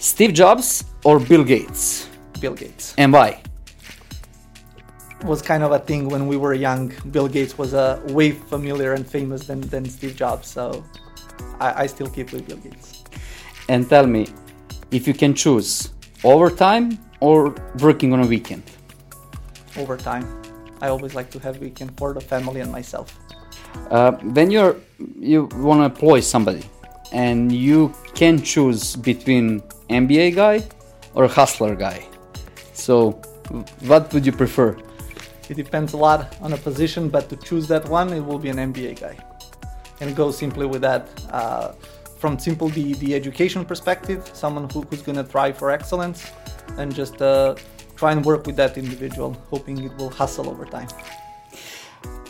Steve Jobs or Bill Gates? Bill Gates. And why? was kind of a thing when we were young. Bill Gates was uh, way familiar and famous than, than Steve Jobs, so I, I still keep with Bill Gates. And tell me, if you can choose overtime or working on a weekend? Overtime. I always like to have weekend for the family and myself. Uh, when you're you want to employ somebody and you can choose between MBA guy or hustler guy, so what would you prefer? It depends a lot on a position, but to choose that one, it will be an MBA guy, and go simply with that. Uh, from simple the, the education perspective, someone who, who's going to try for excellence, and just uh, try and work with that individual, hoping it will hustle over time.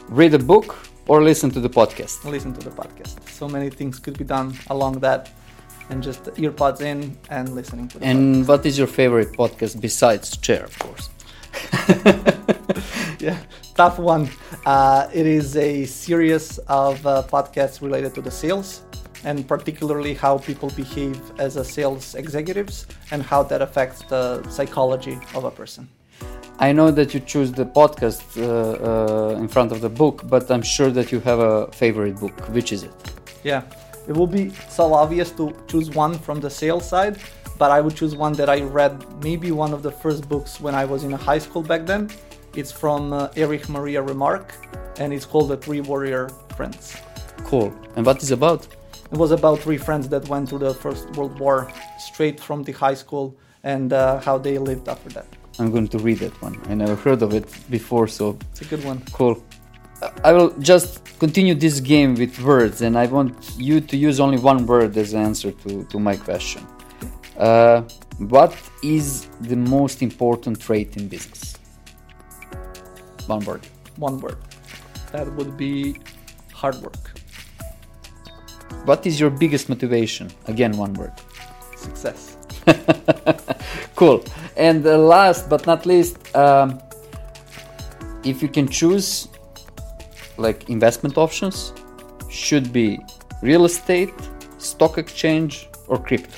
Read a book or listen to the podcast. Listen to the podcast. So many things could be done along that, and just earpods in and listening to. It. And podcast. what is your favorite podcast besides Chair, of course? yeah, tough one. Uh, it is a series of uh, podcasts related to the sales and particularly how people behave as a sales executives and how that affects the psychology of a person. I know that you choose the podcast uh, uh, in front of the book, but I'm sure that you have a favorite book. Which is it? Yeah, it will be so obvious to choose one from the sales side, but I would choose one that I read maybe one of the first books when I was in a high school back then. It's from uh, Erich Maria Remarque and it's called The Three Warrior Friends. Cool. And what is about? It was about three friends that went through the First World War straight from the high school and uh, how they lived after that. I'm going to read that one. I never heard of it before, so It's a good one. cool. I will just continue this game with words, and I want you to use only one word as an answer to, to my question. Uh, what is the most important trait in business? One word. One word. That would be hard work, What is your biggest motivation? Again, one word. success. cool. And uh, last but not least, um, if you can choose like investment options, should be real estate, stock exchange, or crypto.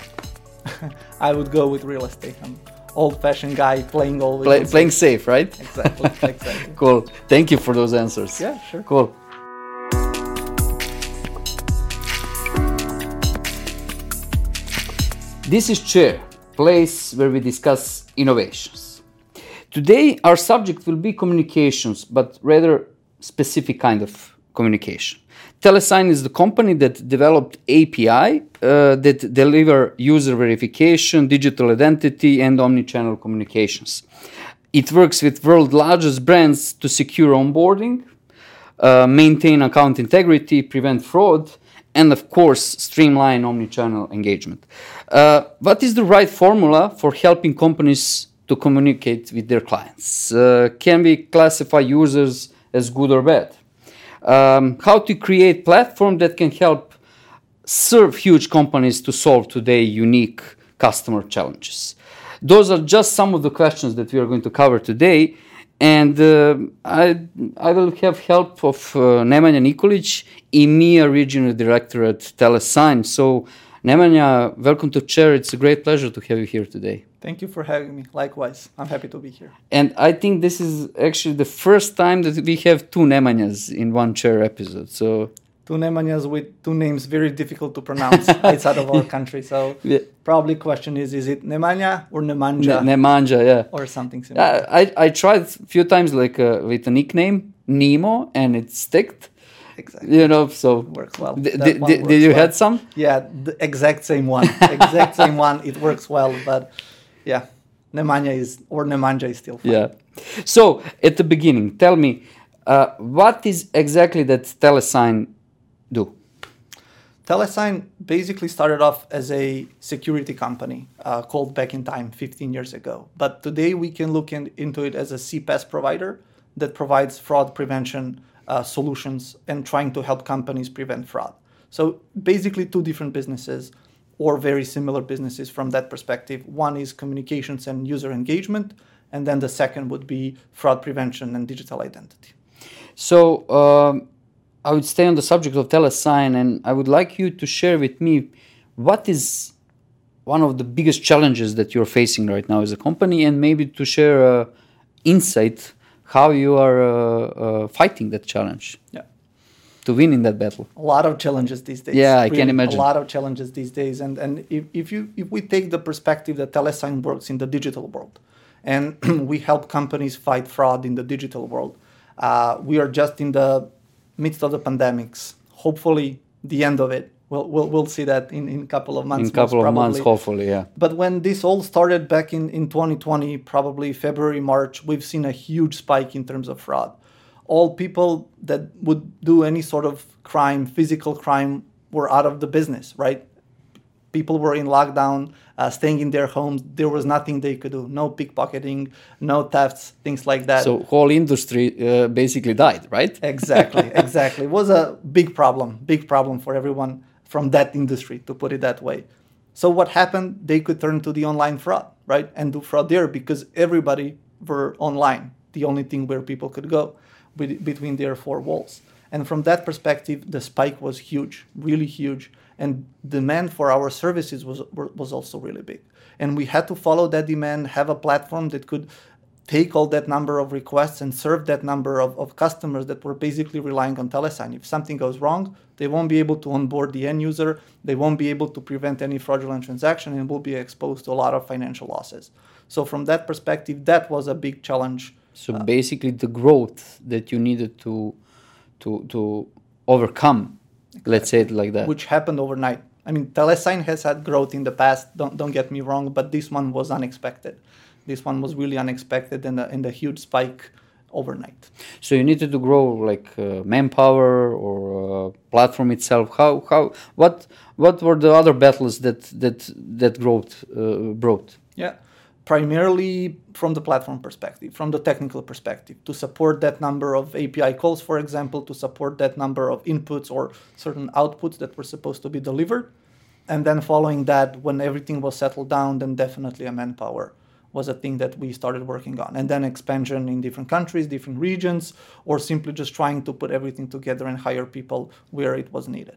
I would go with real estate. I'm old-fashioned guy playing always. Play, playing safe. safe, right? Exactly. Exactly. Cool. Thank you for those answers. yeah, sure. Cool. This is Chair, place where we discuss innovations. Today our subject will be communications, but rather specific kind of communication. Telesign is the company that developed API uh, that deliver user verification, digital identity, and omni-channel communications. It works with world largest brands to secure onboarding, uh, maintain account integrity, prevent fraud, and of course, streamline omnichannel engagement. Uh, what is the right formula for helping companies to communicate with their clients? Uh, can we classify users as good or bad? Um, how to create platform that can help serve huge companies to solve today unique customer challenges? Those are just some of the questions that we are going to cover today. And uh, I, I will have help of uh, Nemanja Nikolic, EMEA Regional Director at Telesign. So, Nemanja, welcome to Chair. It's a great pleasure to have you here today. Thank you for having me. Likewise, I'm happy to be here. And I think this is actually the first time that we have two Nemanjas in one Chair episode. So, Two Nemanjas with two names very difficult to pronounce outside of our country. So yeah. probably question is is it Nemanja or Nemanja Ne- Nemanja, yeah. or something similar? Uh, I, I tried a few times like uh, with a nickname, Nemo, and it sticked. exactly. You know, so Works well. D- d- d- did you well. had some? Yeah, the exact same one. exact same one. It works well, but yeah, Nemanja is or Nemanja is still fine. Yeah. So at the beginning, tell me, uh, what is exactly that Telesign do? Telesign basically started off as a security company uh, called Back in Time 15 years ago. But today we can look in, into it as a CPaaS provider that provides fraud prevention uh, solutions and trying to help companies prevent fraud. So basically, two different businesses or very similar businesses from that perspective. One is communications and user engagement, and then the second would be fraud prevention and digital identity. So um, I would stay on the subject of Telesign, and I would like you to share with me what is one of the biggest challenges that you're facing right now as a company, and maybe to share uh, insight how you are uh, uh, fighting that challenge. Yeah. To win in that battle. A lot of challenges these days. Yeah, I can imagine. A lot of challenges these days, and and if, if you if we take the perspective that Telesign works in the digital world, and we help companies fight fraud in the digital world, uh, we are just in the midst of the pandemics. Hopefully, the end of it we'll, we'll, we'll see that in, in a couple of months. In a couple of months, hopefully, yeah. But when this all started back in, in 2020, probably February, March, we've seen a huge spike in terms of fraud. All people that would do any sort of crime, physical crime, were out of the business, right? People were in lockdown, uh, staying in their homes. There was nothing they could do. No pickpocketing, no thefts, things like that. So whole industry uh, basically died, right? Exactly, exactly. It was a big problem, big problem for everyone from that industry, to put it that way. So what happened? They could turn to the online fraud, right, and do fraud there because everybody were online, the only thing where people could go between their four walls. And from that perspective, the spike was huge, really huge, and demand for our services was was also really big. And we had to follow that demand, have a platform that could take all that number of requests and serve that number of, of customers that were basically relying on Telesign. If something goes wrong, they won't be able to onboard the end user, they won't be able to prevent any fraudulent transaction, and will be exposed to a lot of financial losses. So, from that perspective, that was a big challenge. So, uh, basically, the growth that you needed to, to, to overcome, exactly. let's say it like that. Which happened overnight. I mean, Telesign has had growth in the past, don't, don't get me wrong, but this one was unexpected this one was really unexpected and a, and a huge spike overnight. So you needed to grow like uh, manpower or uh, platform itself. How how what what were the other battles that that that growth uh, brought? Yeah, primarily from the platform perspective, from the technical perspective, to support that number of API calls, for example, to support that number of inputs or certain outputs that were supposed to be delivered. And then following that, when everything was settled down, then definitely a manpower was a thing that we started working on. And then expansion in different countries, different regions, or simply just trying to put everything together and hire people where it was needed.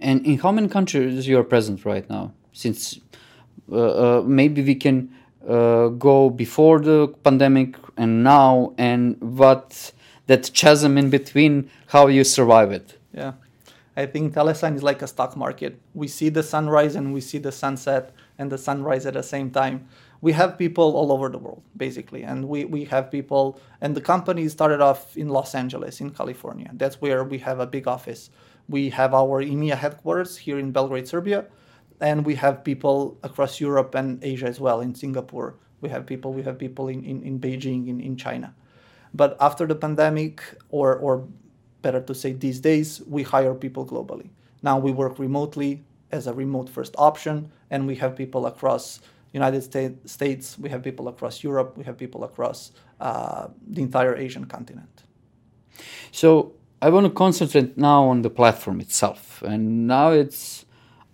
And in how many countries you are present right now? Since uh, uh, maybe we can uh, go before the pandemic and now, and what that chasm in between, how you survive it? Yeah. I think Telesign is like a stock market. We see the sunrise and we see the sunset and the sunrise at the same time. We have people all over the world basically and we, we have people and the company started off in los angeles in california. That's where we have a big office. We have our emea headquarters here in belgrade serbia and we have people across europe and asia as well in singapore. We have people we have people in, in, in beijing in, in china. But after the pandemic or, or better to say these days we hire people globally. Now we work remotely as a remote first option and we have people across United States, we have people across Europe, we have people across uh, the entire Asian continent. So I want to concentrate now on the platform itself, and now it's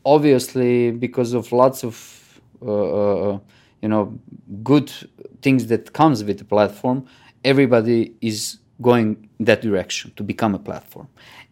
obviously because of lots of uh, uh, you know good things that comes with the platform. Everybody is going that direction to become a platform,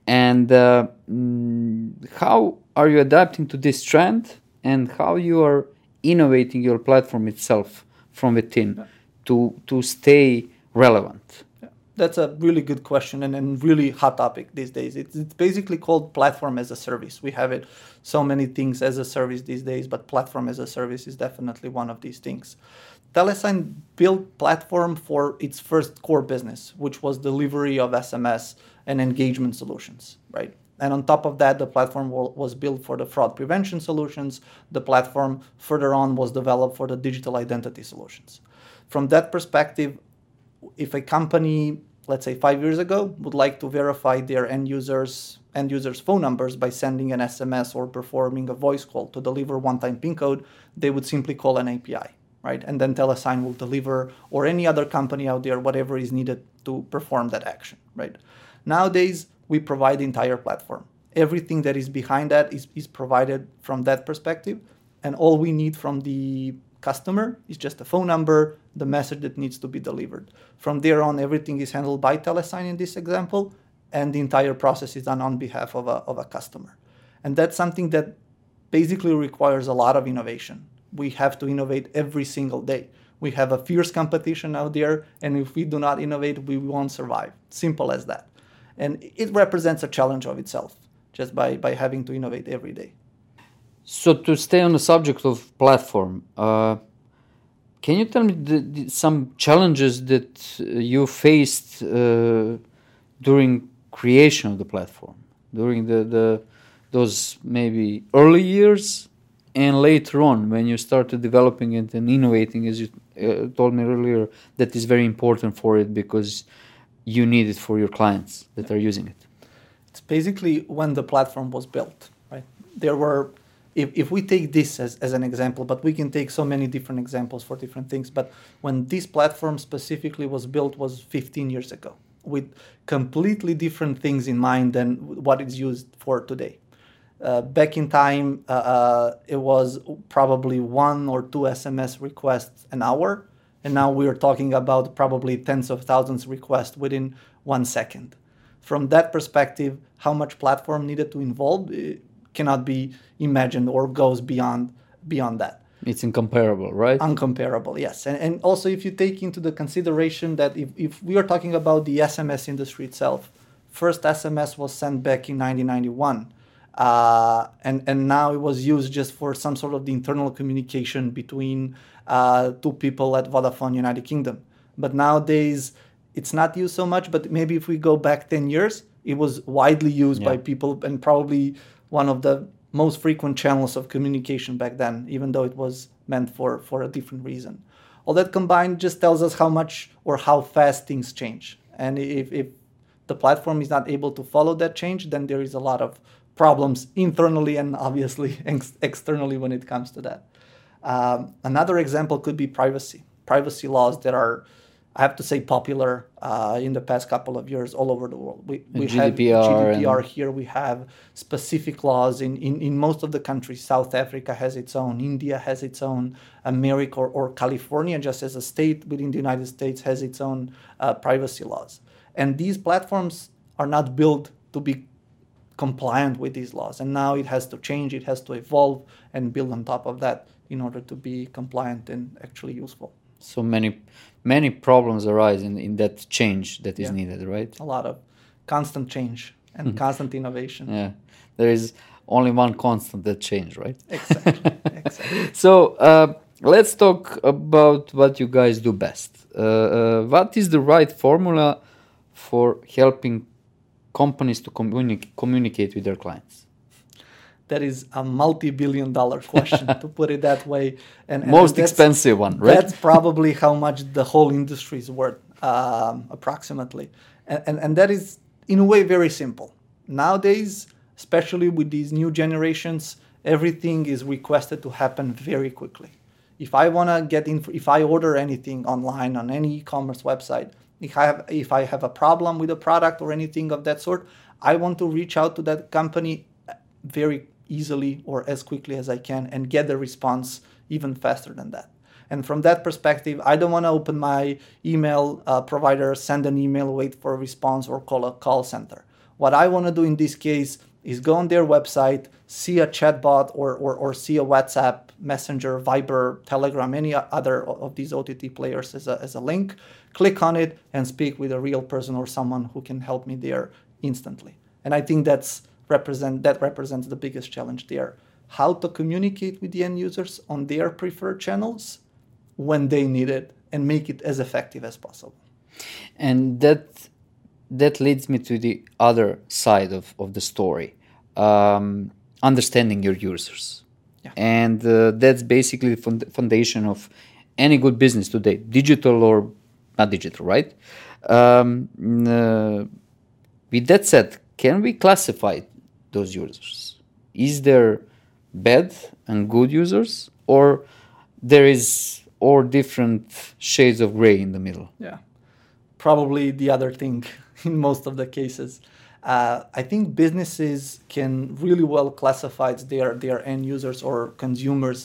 and uh, mm, how are you adapting to this trend, and how you are innovating your platform itself from within yeah. to to stay relevant? Yeah. That's a really good question and, and really hot topic these days. It's, it's basically called platform as a service. We have it so many things as a service these days, but platform as a service is definitely one of these things. Telesign built platform for its first core business, which was delivery of SMS and engagement solutions, right? And on top of that, the platform was built for the fraud prevention solutions. The platform further on was developed for the digital identity solutions. From that perspective, if a company, let's say five years ago, would like to verify their end users end users phone numbers by sending an SMS or performing a voice call to deliver one-time PIN code, they would simply call an API, right? And then Telesign will deliver, or any other company out there, whatever is needed to perform that action, right? Nowadays, we provide the entire platform. Everything that is behind that is, is provided from that perspective. And all we need from the customer is just a phone number, the message that needs to be delivered. From there on, everything is handled by Telesign in this example, and the entire process is done on behalf of a, of a customer. And that's something that basically requires a lot of innovation. We have to innovate every single day. We have a fierce competition out there, and if we do not innovate, we won't survive. Simple as that. And it represents a challenge of itself just by, by having to innovate every day. So, to stay on the subject of platform, uh, can you tell me the, the, some challenges that you faced uh, during creation of the platform, during the, the those maybe early years and later on when you started developing it and innovating as you uh, told me earlier that is very important for it because you need it for your clients that are using it. It's basically when the platform was built right? There were if, if we take this as, as an example but we can take so many different examples for different things but when this platform specifically was built was 15 years ago with completely different things in mind than what it's used for today. Uh, back in time, uh, uh, it was probably one or two SMS requests an hour, and now we are talking about probably tens of thousands requests within one second. From that perspective, how much platform needed to involve eh, cannot be imagined or goes beyond beyond that. It's incomparable, right? Uncomparable, yes. And, and also, if you take into the consideration that if, if we are talking about the SMS industry itself, first SMS was sent back in 1991 uh, and and now it was used just for some sort of the internal communication between uh, two people at Vodafone United Kingdom. But nowadays it's not used so much. But maybe if we go back ten years, it was widely used yeah. by people and probably one of the most frequent channels of communication back then, even though it was meant for for a different reason. All that combined just tells us how much or how fast things change. And if, if the platform is not able to follow that change, then there is a lot of problems internally and obviously ex- externally when it comes to that. Um, another example could be privacy. Privacy laws that are, I have to say, popular uh, in the past couple of years all over the world. We, we GDPR have GDPR and... here. We have specific laws in, in, in most of the countries. South Africa has its own. India has its own. America or, or California, just as a state within the United States, has its own uh, privacy laws. And these platforms are not built to be compliant with these laws. And now it has to change, it has to evolve and build on top of that in order to be compliant and actually useful. So many many problems arise in, in that change that is yeah. needed, right? A lot of constant change and mm-hmm. constant innovation. Yeah. There is only one constant that change, right? Exactly. exactly. So uh, let's talk about what you guys do best. Uh, uh, what is the right formula for helping companies to communi- communicate with their clients? That is a multi-billion dollar question to put it that way. And, most expensive one, right? That's probably how much the whole industry is worth, um, approximately. And, and, and that is, in a way, very simple. Nowadays, especially with these new generations, everything is requested to happen very quickly. If I want to get in, if I order anything online on any e-commerce website, if I have if I have a problem with a product or anything of that sort, I want to reach out to that company very easily or as quickly as I can and get the response even faster than that. And from that perspective, I don't want to open my email uh, provider, send an email, wait for a response, or call a call center. What I want to do in this case is go on their website, see a chatbot or, or, or see a WhatsApp, Messenger, Viber, Telegram, any other of these OTT players as a, as a link, click on it and speak with a real person or someone who can help me there instantly. And I think that's represent that represents the biggest challenge there. How to communicate with the end users on their preferred channels when they need it and make it as effective as possible. And that that leads me to the other side of, of the story um, understanding your users. Yeah. And uh, that's basically the foundation of any good business today, digital or not digital, right? Um, uh, with that said, can we classify those users? Is there bad and good users, or there is or different shades of gray in the middle? Yeah, probably the other thing in most of the cases. Uh, I think businesses can really well classify their, their end users or consumers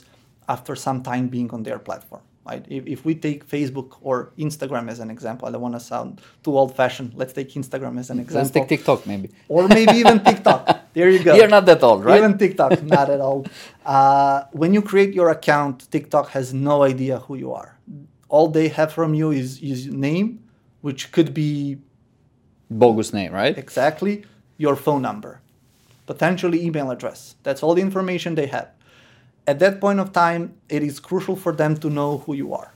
after some time being on their platform. Right? If, if we take Facebook or Instagram as an example, I don't want to sound too old fashioned. Let's take Instagram as an example. Let's take TikTok maybe. Or maybe even TikTok. there you go. You're not that old, right? Even TikTok, not at all. Uh, when you create your account, TikTok has no idea who you are. All they have from you is is name, which could be Bogus name, right? exactly your phone number, potentially email address. That's all the information they have. At that point of time, it is crucial for them to know who you are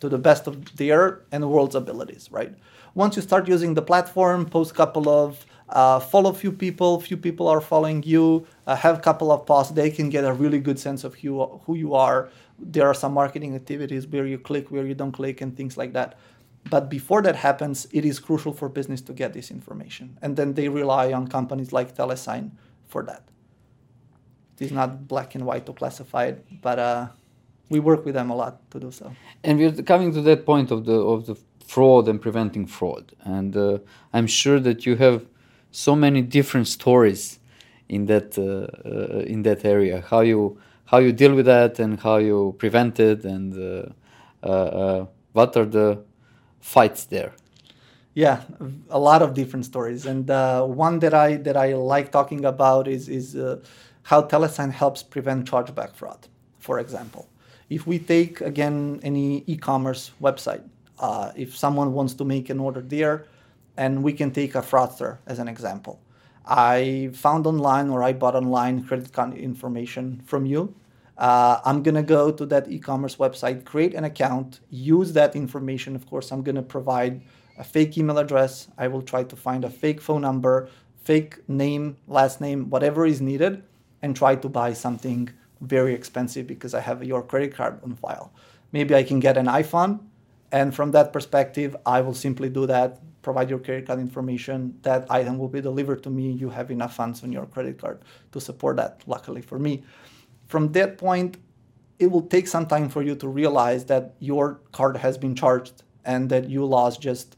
to the best of their and the world's abilities, right? Once you start using the platform, post couple of uh, follow few people, few people are following you, uh, have a couple of posts, they can get a really good sense of who, who you are. There are some marketing activities where you click, where you don't click, and things like that. But before that happens, it is crucial for business to get this information. And then they rely on companies like Telesign for that. It is not black and white to classify it, but uh, we work with them a lot to do so. And we're coming to that point of the of the fraud and preventing fraud. And uh, I'm sure that you have so many different stories in that uh, uh, in that area. How you how you deal with that and how you prevent it and uh, uh, what are the fights there. Yeah, a lot of different stories, and uh, one that I that I like talking about is is uh, how Telesign helps prevent chargeback fraud. For example, if we take again any e-commerce website, uh, if someone wants to make an order there, and we can take a fraudster as an example. I found online or I bought online credit card information from you. Uh, I'm gonna go to that e-commerce website, create an account, use that information. Of course, I'm gonna provide a fake email address. I will try to find a fake phone number, fake name, last name, whatever is needed, and try to buy something very expensive because I have your credit card on file. Maybe I can get an iPhone, and from that perspective, I will simply do that. Provide your credit card information. That item will be delivered to me. You have enough funds on your credit card to support that. Luckily for me, from that point, it will take some time for you to realize that your card has been charged and that you lost just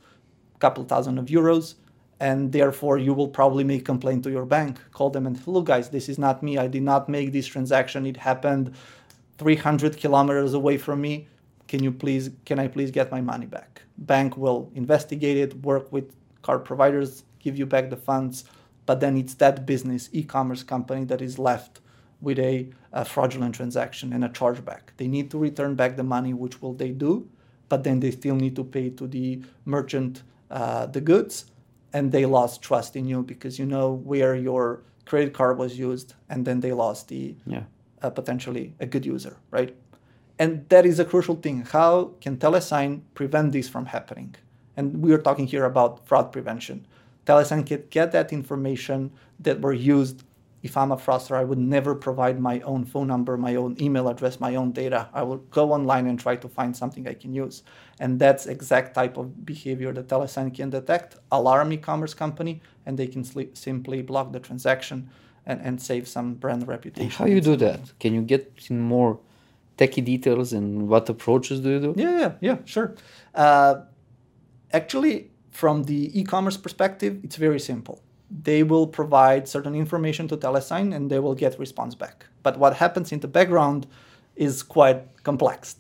a couple thousand of euros and therefore you will probably make complaint to your bank. Call them and look guys this is not me. I did not make this transaction. It happened 300 kilometers away from me. Can you please can i please get my money back? Bank will investigate it work with card providers give you back the funds but then it's that business e-commerce company that is left with a, a fraudulent transaction and a chargeback. They need to return back the money which will they do but then they still need to pay to the merchant uh, the goods and they lost trust in you because you know where your credit card was used and then they lost the Yeah. uh, potentially a good user right? And that is a crucial thing. How can telesign prevent this from happening? And we are talking here about fraud prevention. Telesign can get that information that were used if i'm a fraudster i would never provide my own phone number my own email address my own data i will go online and try to find something i can use and that's exact type of behavior that telesign can detect alarm e-commerce company and they can sli- simply block the transaction and, and save some brand reputation How you do that? Can you get in more techie details and what approaches do you do? Yeah, yeah, yeah, sure. Uh, actually, from the e-commerce perspective, it's very simple. They will provide certain information to Telesign and they will get response back. But what happens in the background is quite complex.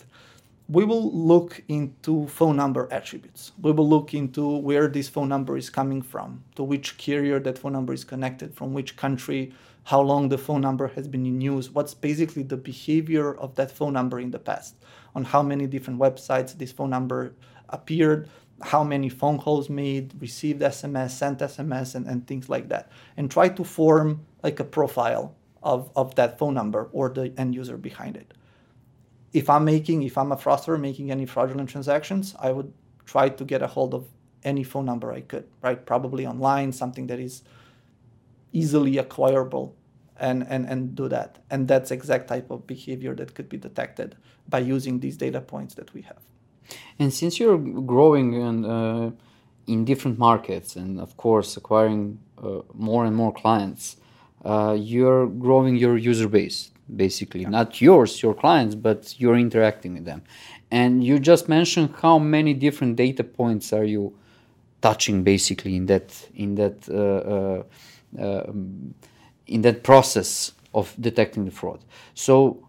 We will look into phone number attributes. We will look into where this phone number is coming from, to which carrier that phone number is connected, from which country, how long the phone number has been in use, what's basically the behavior of that phone number in the past, on how many different websites this phone number appeared, how many phone calls made, received SMS, sent SMS, and, and things like that. And try to form like a profile of, of that phone number or the end user behind it. If I'm making, if I'm a fraudster making any fraudulent transactions, I would try to get a hold of any phone number I could, right? Probably online, something that is easily acquirable and, and, and do that. And that's exact type of behavior that could be detected by using these data points that we have. And since you're growing and uh, in different markets and of course acquiring uh, more and more clients, uh, you're growing your user base basically, not yours, your clients, but you're interacting with them. And you just mentioned how many different data points are you touching basically in that in that uh, uh, um, in that process of detecting the fraud. So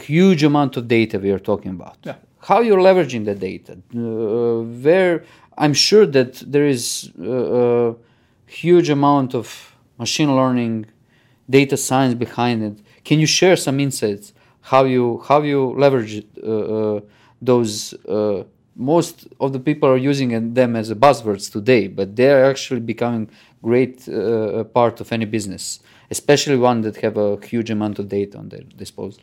huge amount of data we are talking about. Yeah. How you're leveraging the data? Uh, where I'm sure that there is a, a huge amount of machine learning, data science behind it. Can you share some insights how you how you leverage uh, uh, those? Uh, most of the people are using them as buzzwords today, but they are actually becoming great uh, part of any business, especially one that have a huge amount of data on their disposal.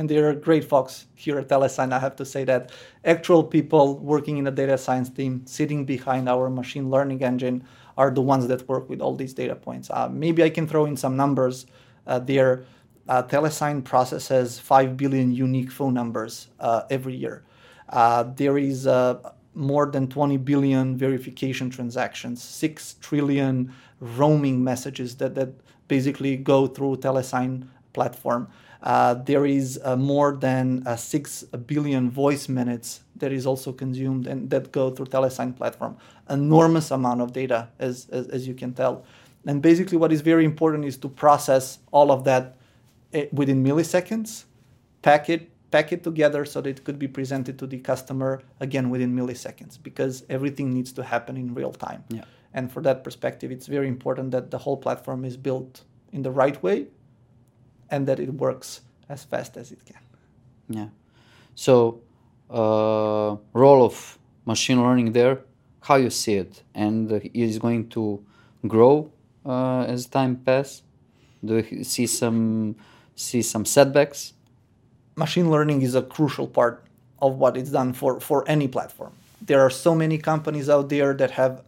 And they are great folks here at Telesign. I have to say that actual people working in the data science team, sitting behind our machine learning engine, are the ones that work with all these data points. Uh, maybe I can throw in some numbers uh, there. Uh, Telesign processes 5 billion unique phone numbers uh, every year. Uh, there is uh, more than 20 billion verification transactions, 6 trillion roaming messages that, that basically go through Telesign platform. Uh, there is uh, more than uh, 6 billion voice minutes that is also consumed and that go through telesign platform enormous amount of data as, as, as, you can tell and basically what is very important is to process all of that eh, within milliseconds pack it pack it together so that it could be presented to the customer again within milliseconds because everything needs to happen in real time yeah. and for that perspective it's very important that the whole platform is built in the right way and that it works as fast as it can. Yeah. So, uh, role of machine learning there, how you see it, and uh, is going to grow uh, as time pass. Do you see some see some setbacks? Machine learning is a crucial part of what is done for for any platform. There are so many companies out there that have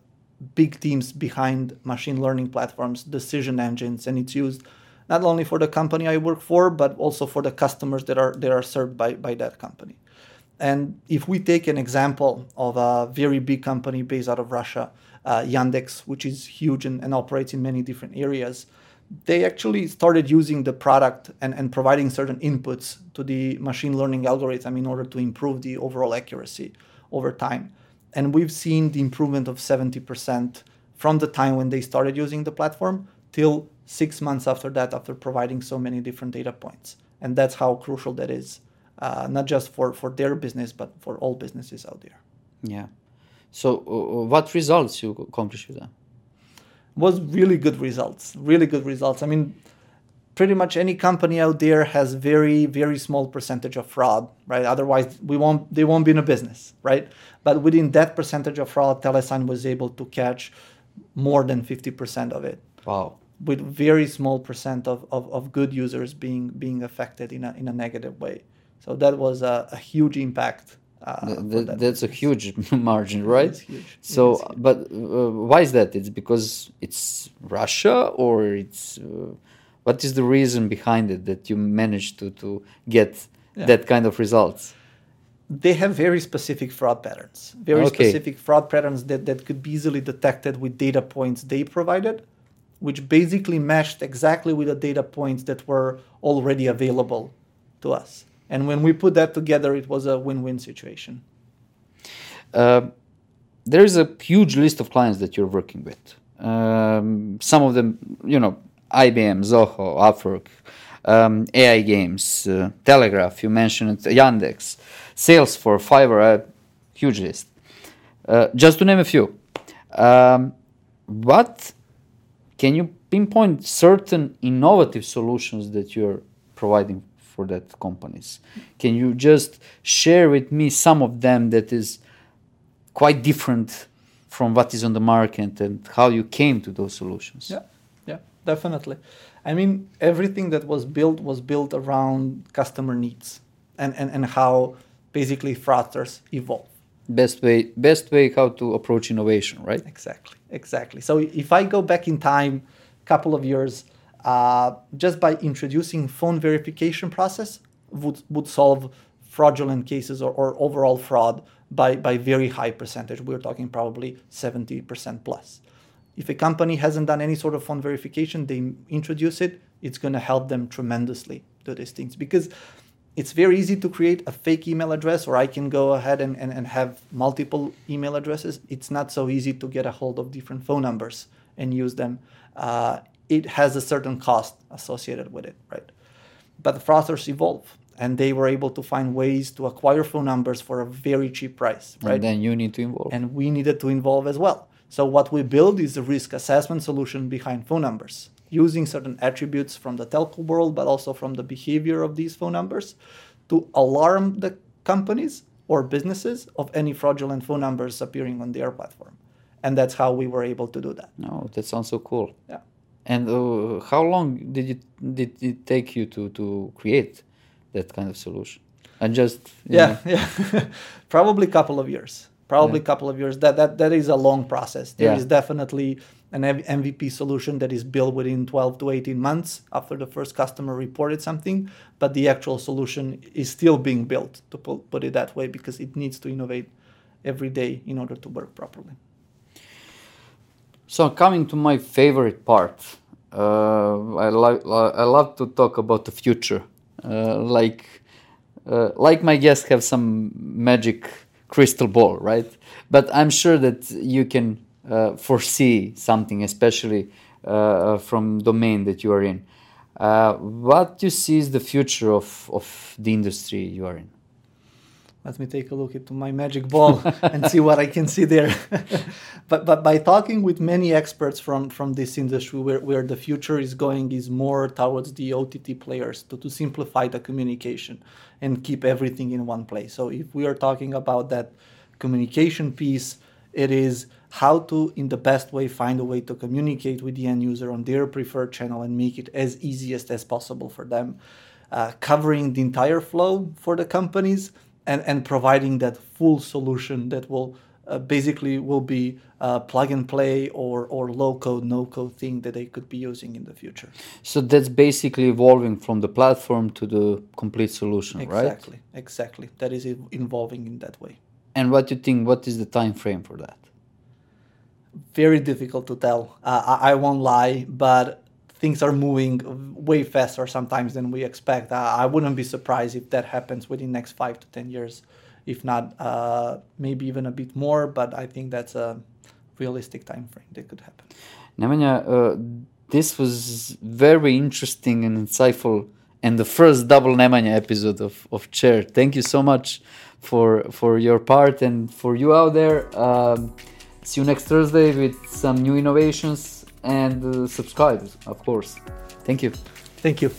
big teams behind machine learning platforms, decision engines, and it's used not only for the company I work for, but also for the customers that are that are served by, by that company. And if we take an example of a very big company based out of Russia, uh, Yandex, which is huge and, and operates in many different areas, they actually started using the product and, and providing certain inputs to the machine learning algorithm in order to improve the overall accuracy over time. And we've seen the improvement of 70% from the time when they started using the platform till six months after that after providing so many different data points. And that's how crucial that is uh, not just for, for their business but for all businesses out there. Yeah. So uh, what results you accomplished with that? Was really good results really good results. I mean pretty much any company out there has very very small percentage of fraud right? Otherwise we won't they won't be in a business right? But within that percentage of fraud telesign was able to catch more than 50% of it. Wow with very small percent of, of, of good users being being affected in a, in a negative way. So that was a, a huge impact. Uh, that that's a huge margin, right? Huge. So, huge. but uh, why is that? It's because it's Russia, or it's uh, what is the reason behind it that you managed to to get yeah. that kind of results? They have very specific fraud patterns, very okay. specific fraud patterns that, that could be easily detected with data points they provided which basically matched exactly with the data points that were already available to us. And when we put that together, it was a win win situation. Uh, there is a huge list of clients that you're working with. Um, some of them, you know, IBM, Zoho, Upwork, um, AI Games, uh, Telegraph, you mentioned Yandex, Salesforce, Fiverr, a huge list. Uh, just to name a few. Um, what can you pinpoint certain innovative solutions that you're providing for that companies? Can you just share with me some of them that is quite different from what is on the market and how you came to those solutions? Yeah, yeah, definitely. I mean, everything that was built was built around customer needs and, and, and how basically fraudsters evolve best way best way how to approach innovation right? Exactly exactly. So if i go back in time a couple of years uh, just by introducing phone verification process would, would solve fraudulent cases or, or overall fraud by, by very high percentage. We're talking probably 70% plus. If a company hasn't done any sort of phone verification they introduce it it's going to help them tremendously do these things. Because it's very easy to create a fake email address or i can go ahead and, and, and have multiple email addresses. It's not so easy to get a hold of different phone numbers and use them. Uh, it has a certain cost associated with it right? But the fraudsters evolve and they were able to find ways to acquire phone numbers for a very cheap price right? and then you need to involve. And we needed to involve as well. So what we build is a risk assessment solution behind phone numbers, using certain attributes from the telco world, but also from the behavior of these phone numbers to alarm the companies or businesses of any fraudulent phone numbers appearing on their platform. And that's how we were able to do that. No, that sounds so cool. Yeah. And uh, how long did it did it take you to to create that kind of solution? And just Yeah, know, yeah. Probably a couple of years. Probably a couple of years. That that that is a long process. There Yeah. is definitely an MVP solution that is built within 12 to 18 months after the first customer reported something, but the actual solution is still being built, to put, it that way, because it needs to innovate every day in order to work properly. So coming to my favorite part, uh, I like I love to talk about the future. Uh, like uh, like my guests have some magic crystal ball, right? But I'm sure that you can uh, foresee something, especially uh, from domain that you are in. Uh, what you see is the future of, of the industry you are in? Let me take a look into my magic ball and see what I can see there. but but by talking with many experts from from this industry, where, where the future is going is more towards the OTT players to, to simplify the communication and keep everything in one place. So if we are talking about that communication piece, it is how to in the best way find a way to communicate with the end user on their preferred channel and make it as easiest as possible for them uh, covering the entire flow for the companies and, and providing that full solution that will uh, basically will be uh, plug and play or, or low code no code thing that they could be using in the future So that's basically evolving from the platform to the complete solution, right? exactly exactly that is ev- involving in that way And what do you think? What is the time frame for that? Very difficult to tell uh, I, I won't lie but things are moving way faster sometimes than we expect uh, i wouldn't be surprised if that happens within next five to ten years if not uh, maybe even a bit more but i think that's a realistic time frame that could happen Nemanja, uh, this was very interesting and insightful, and the first double Nemanja episode of, of Chair. Thank you so much for for your part and for you out there. Um, see you next Thursday with some new innovations and uh, subscribe, of course. Thank you. thank you